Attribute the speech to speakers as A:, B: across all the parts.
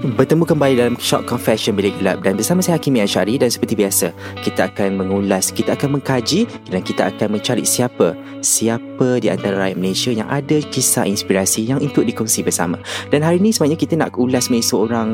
A: Bertemu kembali dalam Shock Confession Bilik Gelap dan bersama saya Hakimi Ashari dan seperti biasa kita akan mengulas, kita akan mengkaji dan kita akan mencari siapa siapa di antara rakyat Malaysia yang ada kisah inspirasi yang untuk dikongsi bersama. Dan hari ini sebenarnya kita nak ulas mengenai seorang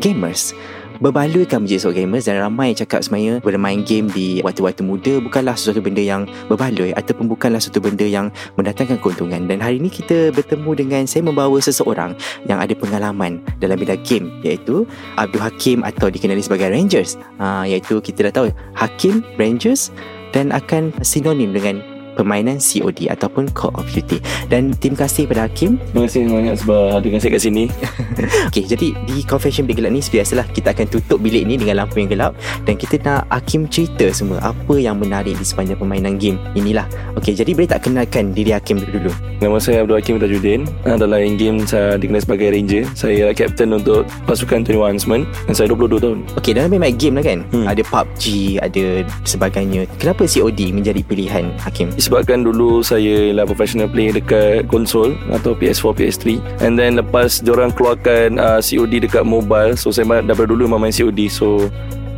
A: gamers berbaluikan menjadi seorang gamers dan ramai cakap sebenarnya bermain game di waktu-waktu muda bukanlah sesuatu benda yang berbaloi ataupun bukanlah sesuatu benda yang mendatangkan keuntungan. Dan hari ini kita bertemu dengan saya membawa seseorang yang ada pengalaman dalam bidang game iaitu Abdul Hakim atau dikenali sebagai Rangers. Uh, iaitu kita dah tahu Hakim Rangers dan akan sinonim dengan permainan COD ataupun Call of Duty. Dan terima kasih kepada Hakim.
B: Terima kasih banyak sebab hadirkan saya kat sini.
A: Okey, jadi di Confession Bilik Gelap ni biasalah kita akan tutup bilik ni dengan lampu yang gelap dan kita nak Hakim cerita semua apa yang menarik di sepanjang permainan game inilah. Okey, jadi boleh tak kenalkan diri Hakim dulu?
B: Nama saya Abdul Hakim Tajuddin. Dalam in-game saya dikenal sebagai Ranger. Saya captain untuk pasukan 21 Huntsman dan saya 22 tahun.
A: Okey, dalam main game lah kan? Hmm. Ada PUBG, ada sebagainya. Kenapa COD menjadi pilihan Hakim?
B: Disebabkan dulu saya lah professional player dekat konsol atau PS4, PS3 and then lepas diorang keluarkan uh, COD dekat mobile so saya daripada dulu memang main COD so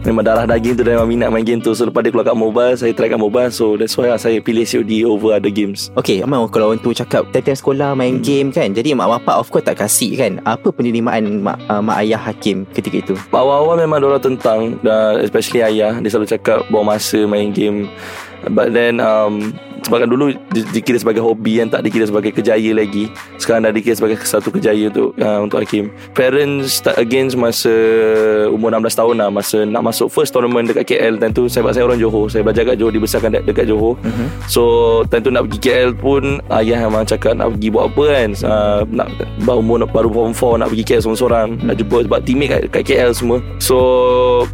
B: Memang darah daging tu Dan memang minat main game tu. So lepas dia keluar kat mobile Saya try kat mobile. So that's why lah Saya pilih COD over other games.
A: Okay Memang kalau orang tu cakap Tiap-tiap sekolah main hmm. game kan Jadi mak bapak of course tak kasih kan. Apa penerimaan mak, uh, mak ayah Hakim ketika itu?
B: Awal-awal memang diorang tentang Dan especially ayah Dia selalu cakap Bawa masa main game But then um, Sebabkan dulu dikira sebagai hobi yang tak dikira sebagai kejaya lagi. Sekarang dah dikira sebagai satu kejaya untuk uh, untuk Hakim. Parents start against masa umur 16 tahun lah. Masa nak masuk first tournament dekat KL. Tentu saya saya orang Johor. Saya belajar kat Johor. Dibesarkan dekat Johor. Uh-huh. So tentu nak pergi KL pun ayah memang cakap nak pergi buat apa kan. Uh, nak baru umur baru form 4 nak pergi KL seorang-seorang. Nak jumpa sebab teammate kat, kat KL semua. So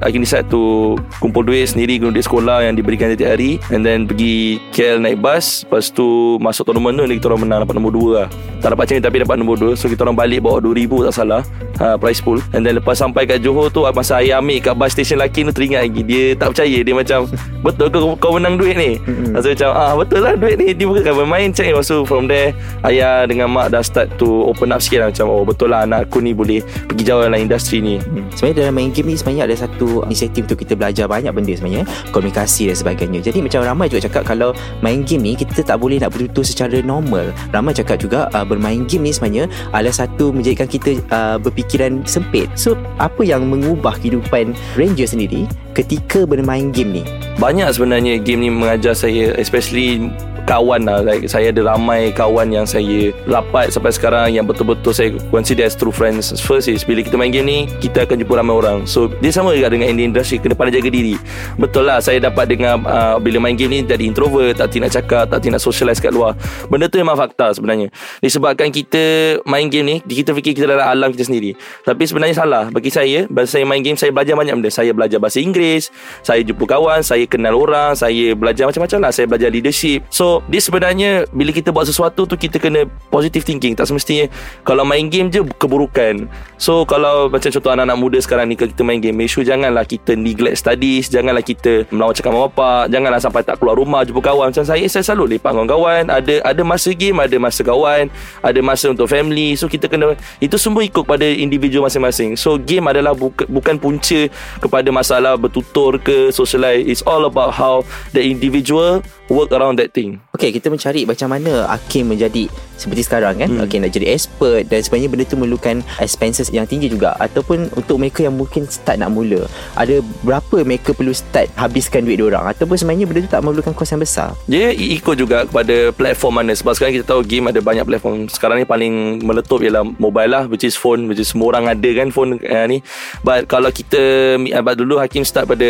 B: Hakim decide tu kumpul duit sendiri. Guna duit sekolah yang diberikan setiap hari. And then pergi KL naik bas Lepas tu Masuk tournament tu Kita orang menang Dapat nombor 2 lah. Tak dapat macam Tapi dapat nombor 2 So kita orang balik Bawa 2000 tak salah. Ha, Price pool. And then lepas sampai kat Johor tu Masa ayah ambil Kat bus station lelaki tu Teringat lagi. Dia tak percaya. Dia macam Betul ke kau menang duit ni? Lepas tu macam ah Betul lah duit ni. Dia bukan bermain Cek Lepas tu from there Ayah dengan mak Dah start to Open up sikit lah. Macam oh betul lah Anak aku ni boleh Pergi jauh dalam industri ni.
A: Hmm. Sebenarnya dalam main game ni Sebenarnya ada satu Inisiatif untuk kita belajar Banyak benda sebenarnya Komunikasi dan sebagainya. Jadi macam ramai juga cakap Kalau main game ni kita tak boleh nak betul-betul secara normal. Ramai cakap juga uh, bermain game ni sebenarnya adalah satu menjadikan kita uh, berfikiran sempit. So apa yang mengubah kehidupan Ranger sendiri ketika bermain game ni?
B: Banyak sebenarnya game ni mengajar saya especially kawan lah. Like, Saya ada ramai kawan yang saya rapat sampai sekarang Yang betul-betul saya consider as true friends. First is bila kita main game ni Kita akan jumpa ramai orang. So dia sama juga dengan indie industry Kena pandai jaga diri. Betul lah saya dapat dengar uh, Bila main game ni jadi introvert Tak nak cakap Tak nak socialize kat luar. Benda tu memang fakta sebenarnya. Disebabkan kita main game ni Kita fikir kita dalam alam kita sendiri. Tapi sebenarnya salah. Bagi saya Bahasa saya main game Saya belajar banyak benda. Saya belajar bahasa Inggeris Saya jumpa kawan Saya kenal orang Saya belajar macam-macam lah. Saya belajar leadership. So dia sebenarnya bila kita buat sesuatu tu kita kena positive thinking. Tak semestinya kalau main game je keburukan. So kalau macam contoh anak-anak muda sekarang ni kalau kita main game make sure janganlah kita neglect studies janganlah kita melawan cakap mak bapak janganlah sampai tak keluar rumah jumpa kawan. Macam saya saya selalu lepak dengan kawan. Ada ada masa game ada masa kawan ada masa untuk family. So kita kena itu semua ikut pada individu masing-masing. So game adalah buka, bukan punca kepada masalah bertutur ke socialize it's all about how the individual work around that thing.
A: Okay kita mencari Macam mana Hakim menjadi Seperti sekarang kan?
B: Hmm.
A: Okay nak jadi expert Dan sebenarnya benda tu memerlukan Expenses yang tinggi juga. Ataupun untuk mereka yang mungkin Start nak mula Ada berapa mereka perlu start Habiskan duit diorang? Ataupun sebenarnya benda tu tak memerlukan kos yang besar?
B: Dia i- ikut juga kepada platform mana. Sebab sekarang kita tahu game ada banyak platform. Sekarang ni paling meletup ialah mobile lah Which is phone Which is semua orang ada kan phone uh, ni. But kalau kita uh, But dulu Hakim start pada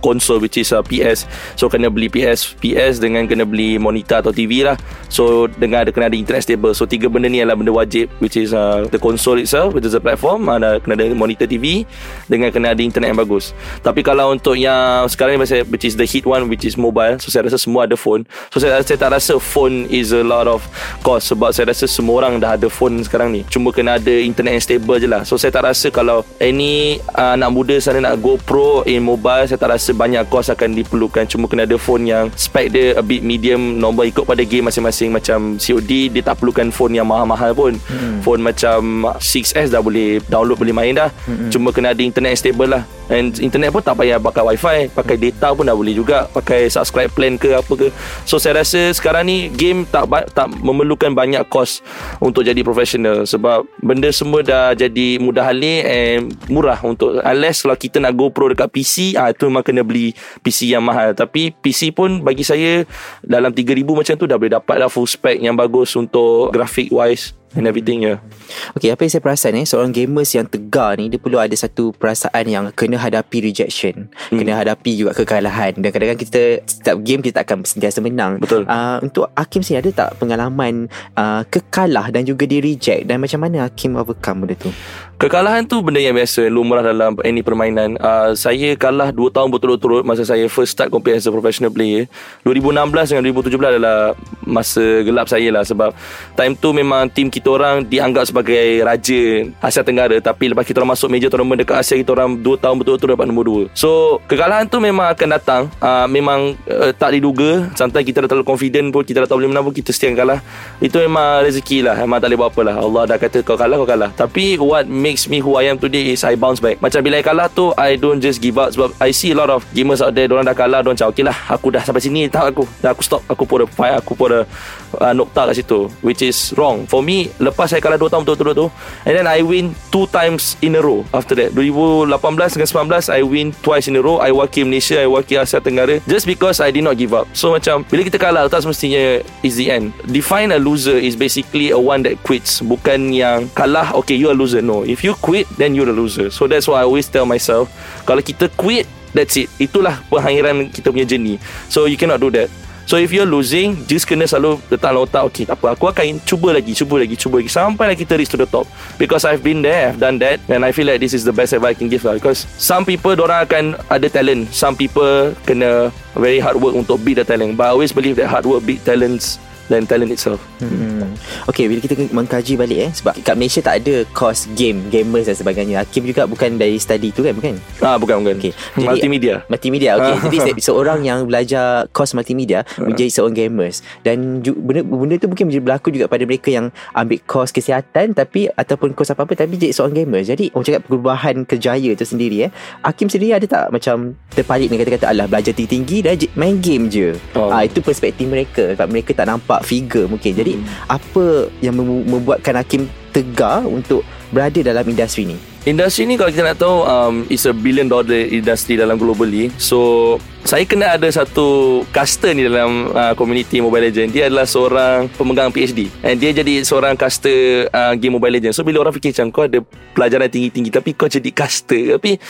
B: konsol Which is uh, PS So kena beli PS PS dengan kena beli monitor atau TV lah. So dengan ada kena ada internet stable So tiga benda ni adalah benda wajib Which is uh, the console itself Which is the platform ada, Kena ada monitor TV Dengan kena ada internet yang bagus. Tapi kalau untuk yang sekarang ni Which is the hit one Which is mobile So saya rasa semua ada phone. So saya, saya tak rasa phone is a lot of cost Sebab saya rasa semua orang dah ada phone sekarang ni. Cuma kena ada internet yang stable je lah. So saya tak rasa kalau any uh, anak muda sana nak go pro in mobile Saya tak rasa banyak cost akan diperlukan. Cuma kena ada phone yang spec dia a bit medium Normal ikut pada game masing-masing. Macam COD dia tak perlukan phone yang mahal-mahal pun. Hmm. Phone macam 6S dah boleh download boleh main dah. Hmm. Cuma kena ada internet yang stable lah. And internet pun tak payah pakai wifi Pakai data pun dah boleh juga. Pakai subscribe plan ke apa ke. So saya rasa sekarang ni Game tak ba- tak memerlukan banyak cost Untuk jadi professional. Sebab benda semua dah jadi mudah halih And murah untuk Unless kalau kita nak go pro dekat PC ah Itu memang kena beli PC yang mahal. Tapi PC pun bagi saya Dalam 3000 macam tu dah boleh dapat dah full spec yang bagus Untuk graphic wise And everything ya.
A: Okay apa yang saya perasan eh Seorang gamers yang tegar ni Dia perlu ada satu perasaan yang Kena hadapi rejection hmm. Kena hadapi juga kekalahan Dan kadang-kadang kita Setiap game kita tak akan sentiasa menang
B: Betul.
A: uh, Untuk Hakim sendiri ada tak pengalaman uh, Kekalah dan juga di reject Dan macam mana Hakim overcome benda tu
B: Kekalahan tu benda yang biasa Lumrah dalam any permainan uh, Saya kalah 2 tahun berturut-turut Masa saya first start compete as a professional player 2016 dengan 2017 adalah Masa gelap saya lah Sebab Time tu memang Tim kita orang Dianggap sebagai Raja Asia Tenggara Tapi lepas kita orang masuk Major tournament dekat Asia Kita orang 2 tahun berturut-turut Dapat nombor 2 So Kekalahan tu memang akan datang. Uh, Memang uh, Tak diduga. Sometimes kita dah terlalu confident pun Kita dah tahu boleh menang pun Kita akan kalah. Itu memang rezeki lah. Memang tak boleh buat apa lah. Allah dah kata kau kalah kau kalah. Tapi what makes me who I am today Is I bounce back. Macam bila I kalah tu I don't just give up. Sebab I see a lot of gamers out there Diorang dah kalah Diorang macam okay lah Aku dah sampai sini Tak aku. Dah aku stop Aku put a fight Aku put a uh, Nokta kat situ Which is wrong. For me Lepas saya kalah 2 tahun betul-betul tu And then I win 2 times in a row After that. 2018 dengan 19 I win twice in a row. I wakil Malaysia I wakil Asia Tenggara Just because I did not give up. So macam Bila kita kalah Tak semestinya Is the end. Define a loser Is basically a one that quits Bukan yang Kalah Okay you a loser. No If you quit Then you're a loser. So that's why I always tell myself Kalau kita quit That's it. Itulah pengakhiran kita punya journey. So you cannot do that So if you're losing Just kena selalu letak dalam otak Okay tak apa Aku akan cuba lagi Cuba lagi Cuba lagi. Sampailah kita reach to the top. Because I've been there I've done that And I feel like this is the best advice I can give lah. Because some people Diorang akan ada talent. Some people Kena very hard work Untuk beat the talent. But I always believe that Hard work beat talents Than talent itself.
A: Hmm. Okay bila kita mengkaji balik eh Sebab kat Malaysia tak ada course game Gamers dan sebagainya. Hakim juga bukan dari study tu kan? Bukan?
B: Ah bukan bukan.
A: Okay.
B: Multimedia.
A: Multimedia. Okay. Jadi se- seorang yang belajar course multimedia Menjadi seorang gamers. Dan ju- benda, benda tu mungkin berlaku juga pada mereka yang Ambil course kesihatan Tapi Ataupun course apa-apa Tapi jadi seorang gamer. Jadi orang cakap perubahan kerjaya tu sendiri eh. Hakim sendiri ada tak macam Terpalit dengan kata-kata Alah belajar tinggi-tinggi je- main game je.
B: Oh.
A: ah, Itu perspektif mereka. Sebab mereka tak nampak figure mungkin. Jadi apa yang mem- membuatkan Hakim tegar Untuk berada dalam industri ni?
B: Industri ni kalau kita nak tahu um, It's a billion dollar industry dalam globally. So Saya kena ada satu Caster ni dalam uh, Community Mobile Legend Dia adalah seorang Pemegang PhD And dia jadi seorang caster uh, Game Mobile Legend So bila orang fikir macam Kau ada pelajaran tinggi-tinggi Tapi kau jadi caster Tapi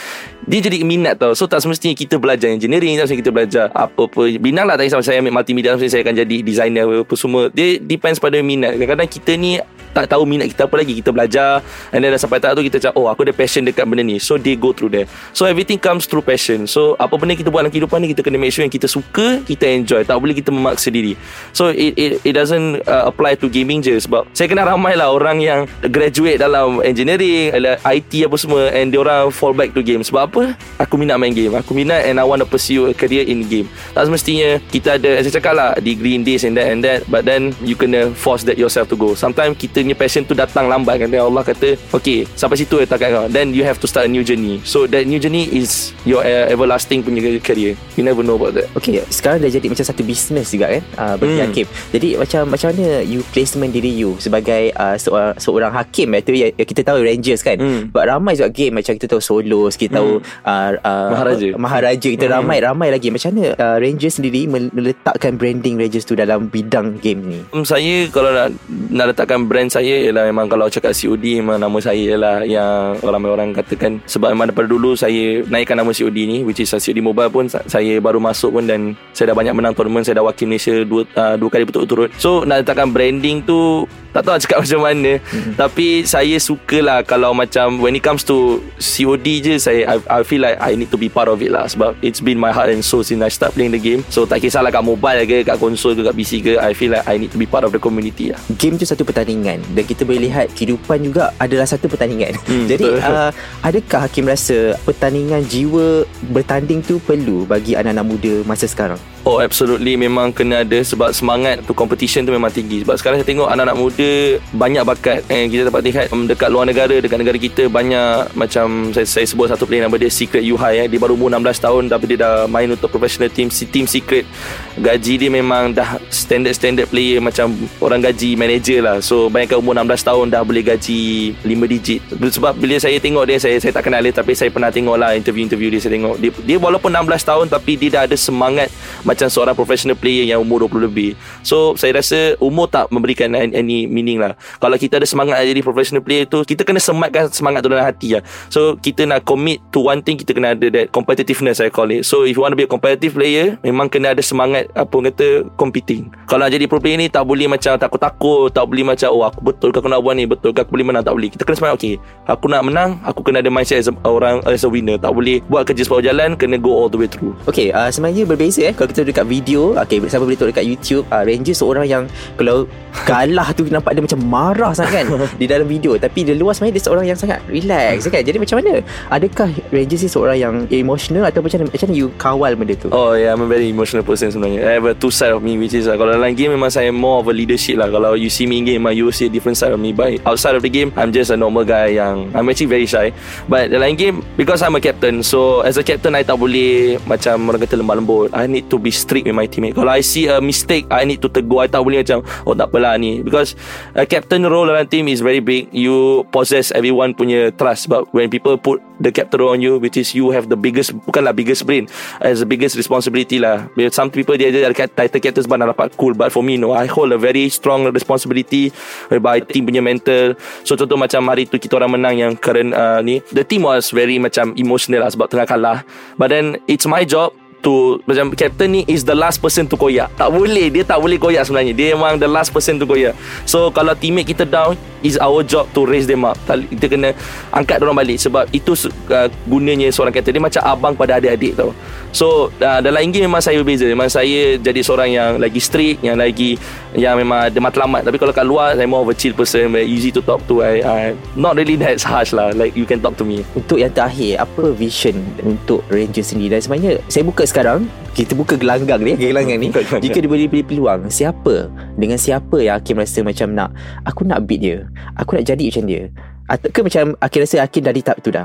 B: Dia jadi minat tau. So tak semestinya kita belajar engineering Tak semestinya kita belajar Apa-apa Binang lah. Tak kisah Saya ambil multimedia Tak saya akan jadi designer Apa semua. Dia depends pada minat. Kadang-kadang kita ni tak tahu minat kita apa lagi. Kita belajar and then sampai tahap tu kita cakap oh aku ada passion dekat benda ni. So they go through there. So everything comes through passion. So apa benda kita buat dalam kehidupan ni kita kena make sure yang kita suka kita enjoy. Tak boleh kita memaksa diri. So it it, it doesn't uh, apply to gaming je sebab saya kenal ramai lah orang yang graduate dalam engineering IT apa semua and dia orang fall back to game. Sebab apa? Aku minat main game. Aku minat and I want to pursue a career in game. Tak semestinya kita ada saya cakap lah degree in this and that and that but then you kena force that yourself to go. Sometimes kita punya passion tu datang lambat kan. Allah kata okay sampai situ ya takat kau then you have to start a new journey. So that new journey is your uh, everlasting punya career You never know about that.
A: Okay Sekarang dah jadi macam satu business juga kan uh, Bagi
B: Hmm.
A: hakim. Jadi macam Macam mana You placement diri you Sebagai uh, seorang, seorang hakim Itu ya, kita tahu Rangers kan?
B: Hmm.
A: But ramai juga game Macam kita tahu Solos Kita tahu uh, uh,
B: Maharaja.
A: Maharaja. Kita
B: Hmm.
A: ramai-ramai lagi. Macam mana uh, Rangers sendiri Meletakkan branding Rangers tu Dalam bidang game ni?
B: Um, saya kalau nak nak letakkan brand saya ialah memang kalau cakap COD memang nama saya ialah yang ramai orang katakan sebab memang daripada dulu saya naikkan nama COD ni which is COD Mobile pun sa- saya baru masuk pun dan saya dah banyak menang tournament saya dah wakil Malaysia dua uh, dua kali berturut-turut. So nak letakkan branding tu tak tahu nak cakap macam mana. Tapi saya sukalah kalau macam when it comes to COD je saya I, I feel like I need to be part of it lah. Sebab it's been my heart and soul since I start playing the game. So tak kisahlah kat mobile ke kat konsol ke kat PC ke I feel like I need to be part of the community lah.
A: Game tu satu pertandingan Dan kita boleh lihat Kehidupan juga adalah satu pertandingan.
B: Hmm,
A: Jadi
B: betul.
A: uh, Adakah Hakim rasa Pertandingan jiwa Bertanding tu perlu Bagi anak-anak muda Masa sekarang
B: Oh absolutely. Memang kena ada sebab semangat tu competition tu memang tinggi. Sebab sekarang saya tengok anak-anak muda banyak bakat. And kita dapat lihat um, dekat luar negara dekat negara kita banyak macam saya, saya sebut satu player nama dia Secret Yuhai eh. dia baru umur 16 tahun tapi dia dah main untuk professional team team Secret. Gaji dia memang dah standard-standard player macam orang gaji manager lah. So bayangkan umur 16 tahun dah boleh gaji 5 digit. Sebab bila saya tengok dia saya saya tak kenal dia tapi saya pernah tengok lah interview-interview dia saya tengok. Dia, dia walaupun 16 tahun tapi dia dah ada semangat macam seorang professional player yang umur 20 lebih. So saya rasa umur tak memberikan any, meaning lah. Kalau kita ada semangat jadi professional player tu kita kena sematkan semangat tu dalam hati lah. So kita nak commit to one thing kita kena ada that competitiveness I call it. So if you want to be a competitive player memang kena ada semangat apa kata competing. Kalau jadi pro player ni tak boleh macam takut-takut tak boleh macam oh aku betul ke aku nak buat ni? Betul ke aku boleh menang? Tak boleh. Kita kena semangat okay aku nak menang aku kena ada mindset as a, orang as a winner. Tak boleh buat kerja separuh jalan kena go all the way through.
A: Okay uh, Sebenarnya berbeza eh Kalau kita dekat video Okay siapa boleh tengok dekat YouTube uh, Ranger seorang yang Kalau kalah tu Nampak dia macam marah sangat kan Di dalam video. Tapi di luar sebenarnya Dia seorang yang sangat relax kan? Jadi macam mana? Adakah Ranger si seorang yang Emotional Atau macam mana? Macam mana you kawal benda tu?
B: Oh yeah I'm a very emotional person sebenarnya. I have a two side of me Which is uh, Kalau dalam game memang saya more of a leadership lah. Kalau you see me in game uh, You will see a different side of me. But outside of the game I'm just a normal guy yang I'm actually very shy. But dalam game Because I'm a captain So as a captain I tak boleh Macam orang kata lemah lembut. I need to be strict with my teammate. Kalau I see a mistake I need to tegur. I tak boleh macam Oh tak apalah ni. Because a captain role dalam team is very big. You possess everyone punya trust. But when people put the captain role on you Which is you have the biggest Bukanlah biggest brain As the biggest responsibility lah. Some people dia ada title captain sebab nak dapat cool. But for me no I hold a very strong responsibility Whereby team punya mental. So contoh macam hari tu kita orang menang yang current uh, ni The team was very macam emotional lah sebab tengah kalah. But then it's my job to macam captain ni is the last person to koyak. Tak boleh, dia tak boleh koyak sebenarnya. Dia memang the last person to koyak. So kalau teammate kita down, is our job to raise them up. Kita kena angkat orang balik sebab itu uh, gunanya seorang captain. Dia macam abang pada adik-adik tau. So uh, dalam game memang saya berbeza. Memang saya jadi seorang yang lagi strict, yang lagi yang memang ada matlamat. Tapi kalau kat luar saya more of a chill person, easy to talk to. I, I not really that harsh lah. Like you can talk to me.
A: Untuk yang terakhir Apa vision Untuk Ranger sendiri Dan sebenarnya Saya buka sekarang Kita buka gelanggang ni Gelanggang ni. Jika diberi beri peluang Siapa Dengan siapa yang Hakim rasa macam nak Aku nak beat dia. Aku nak jadi macam dia. Atau ke macam Hakim rasa Hakim dah di tahap tu dah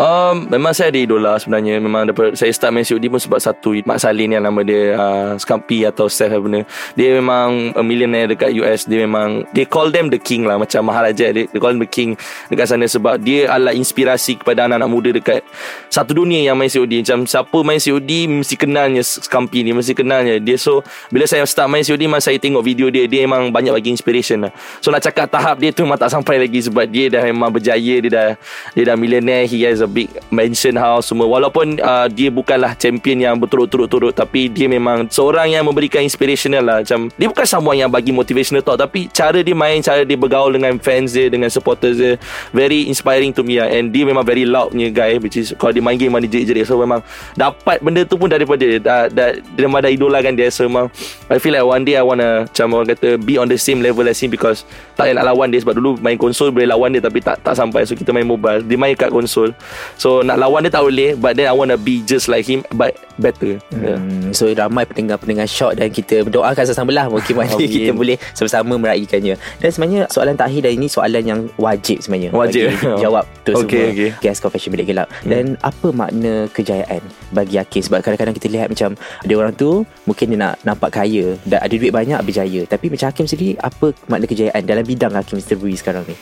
B: Um, memang saya ada idola sebenarnya. Memang daripada Saya start main COD pun sebab satu Mak Salin yang nama dia uh, Scampi atau Steph Havner Dia memang A millionaire dekat US Dia memang They call them the king lah. Macam Maharaja They, they call them the king Dekat sana sebab Dia adalah inspirasi Kepada anak-anak muda dekat Satu dunia yang main COD Macam siapa main COD Mesti kenalnya Scampi ni Mesti kenalnya Dia. So Bila saya start main COD Memang saya tengok video dia Dia memang banyak bagi inspiration lah. So nak cakap tahap dia tu Memang tak sampai lagi Sebab dia dah memang berjaya Dia dah Dia dah millionaire He has a big mansion house semua. Walaupun uh, dia bukanlah champion yang berturut-turut-turut Tapi dia memang seorang yang memberikan inspirational lah. Macam Dia bukan someone yang bagi motivational talk Tapi cara dia main Cara dia bergaul dengan fans dia Dengan supporters dia Very inspiring to me lah. And dia memang very loud punya guy Which is Kalau dia main game dia jerit-jerit. So memang Dapat benda tu pun daripada dia dah, dah, Dia dah idolakan dia. So memang I feel like one day I wanna Macam orang kata Be on the same level as him Because Tak payah nak lawan dia Sebab dulu main konsol Boleh lawan dia Tapi tak tak sampai. So kita main mobile. Dia main kat konsol So nak lawan dia tak boleh But then I want to be just like him But better yeah.
A: Hmm, so ramai pendengar-pendengar shock dan kita berdoakan sesama lah mungkin mana
B: Amin.
A: kita boleh sama-sama meraihkannya. Dan sebenarnya soalan terakhir dan ini soalan yang wajib sebenarnya.
B: Wajib.
A: Jawab tu
B: Okay,
A: semua
B: okay.
A: guest confession bilik gelap. Dan apa makna kejayaan bagi Hakim sebab kadang-kadang kita lihat macam ada orang tu mungkin dia nak nampak kaya dan ada duit banyak berjaya. Tapi macam Hakim sendiri apa makna kejayaan dalam bidang Hakim Mr. Bui sekarang ni?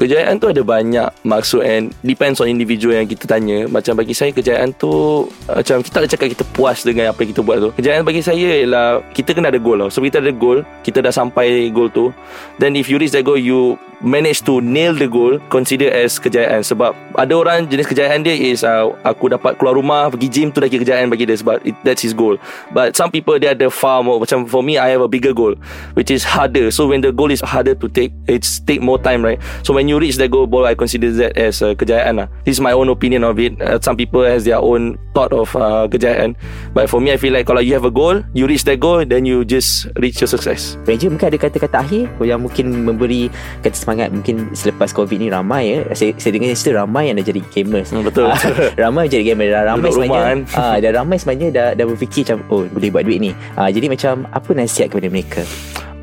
B: Kejayaan tu ada banyak maksud and depends on individual yang kita tanya. Macam bagi saya kejayaan tu macam kita tak cakap kita puas dengan apa yang kita buat tu. Kejayaan bagi saya ialah kita kena ada goal tau. So kita ada goal, kita dah sampai goal tu. Then if you reach that goal you manage to nail the goal consider as kejayaan. Sebab ada orang jenis kejayaan dia is uh, aku dapat keluar rumah pergi gym tu dah kejayaan bagi dia sebab it, that's his goal. But some people dia ada far more macam for me I have a bigger goal which is harder. So when the goal is harder to take it's take more time right? So when you reach that goal I consider that as uh, kejayaan lah. This is my own opinion of it. Uh, some people has their own thought of uh, kejayaan. But for me I feel like kalau you have a goal you reach that goal then you just reach your success.
A: Ranger mungkin ada kata-kata akhir yang mungkin memberi kata semangat mungkin selepas COVID ni ramai ya. Saya, saya dengar cerita ramai yang dah jadi gamers.
B: Hmm, betul.
A: Ah, ramai jadi gamer dah ramai
B: Duduk
A: sebenarnya.
B: rumah kan.
A: Ah, dah ramai sebenarnya dah dah berfikir macam oh boleh buat duit ni. Ah, jadi macam apa nasihat kepada mereka?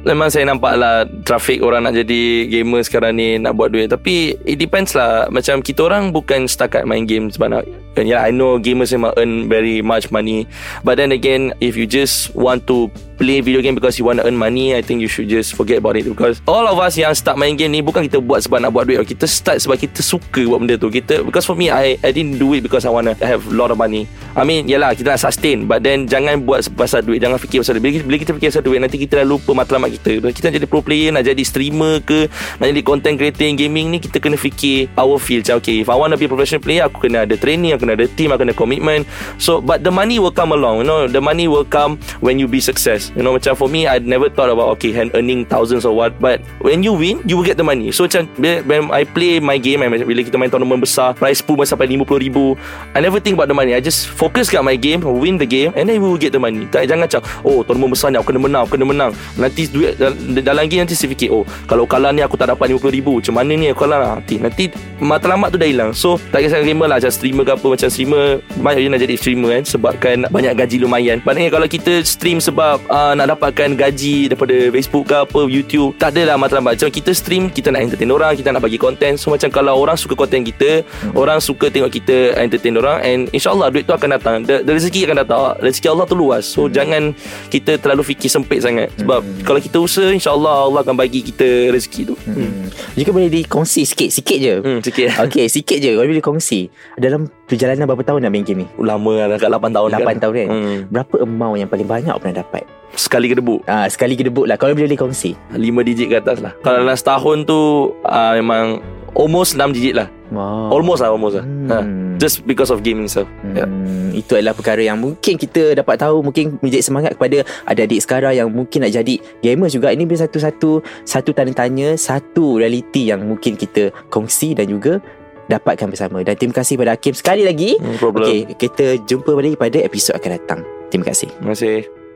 B: Memang saya nampak lah Trafik orang nak jadi Gamer sekarang ni Nak buat duit Tapi It depends lah Macam kita orang Bukan setakat main game Sebab nak and yeah, I know gamers memang earn Very much money. But then again If you just want to Play video game Because you want to earn money I think you should just Forget about it Because All of us yang start main game ni Bukan kita buat Sebab nak buat duit. Kita start sebab kita suka Buat benda tu. Kita Because for me I, I didn't do it Because I want to have a lot of money. I mean Yalah kita nak sustain. But then Jangan buat pasal duit. Jangan fikir pasal duit. Bila, bila kita fikir pasal duit Nanti kita dah lupa matlamat kita. Kita nak jadi pro player Nak jadi streamer ke Nak jadi content creator in gaming ni Kita kena fikir Our field. Okay If I want to be a professional player Aku kena ada training Aku kena ada team kena commitment. So but the money will come along You know The money will come When you be success. You know macam for me I never thought about Okay hand earning thousands or what But when you win You will get the money. So macam When I play my game I, Bila kita main tournament besar Prize pool sampai RM50,000 I never think about the money. I just focus kat my game Win the game And then we will get the money. Tak, Jangan macam Oh tournament besar ni Aku kena menang Aku kena menang. Nanti duit dal- Dalam game nanti saya fikir Oh kalau kalah ni Aku tak dapat RM50,000 Macam mana ni aku kalah? Nanti Nanti matlamat tu dah hilang. So tak kisah gamer lah Macam streamer ke apa Macam streamer Banyak je nak jadi streamer kan Sebabkan banyak gaji lumayan. Maknanya kalau kita stream sebab uh, Nak dapatkan gaji Daripada Facebook ke apa YouTube Tak adalah matlamat. Macam kita stream Kita nak entertain orang Kita nak bagi konten So macam kalau orang suka konten kita Orang suka tengok kita Entertain orang And insyaAllah duit tu akan datang. The, the Rezeki akan datang. Rezeki Allah tu luas. So jangan Kita terlalu fikir sempit sangat. Sebab Kalau kita usaha InsyaAllah Allah akan bagi kita rezeki tu.
A: Hmm. Jika boleh dikongsi sikit Sikit je.
B: Hmm, sikit.
A: Okey sikit je. Kalau boleh dikongsi Dalam perjalanan berapa tahun dah main game ni?
B: Lama lah Dah kat 8 tahun
A: 8 tahun kan
B: hmm.
A: Berapa amount yang paling banyak pernah dapat?
B: Sekali kedebuk
A: Ah sekali kedebuk lah Kalau boleh dikongsi
B: 5 digit ke atas lah Kalau dalam setahun tu uh, Memang Almost 6 digit lah
A: Wow
B: Almost lah Almost lah
A: Hmm.
B: ha. Just because of gaming itself yeah.
A: Hmm, itu adalah perkara yang mungkin kita dapat tahu mungkin menjadi semangat kepada adik-adik sekarang yang mungkin nak jadi gamer juga ini bila satu-satu satu tanda tanya satu realiti yang mungkin kita kongsi dan juga dapatkan bersama. Dan terima kasih pada Hakim sekali lagi.
B: Problem.
A: Okey kita jumpa lagi pada episod akan datang. Terima kasih.
B: Terima kasih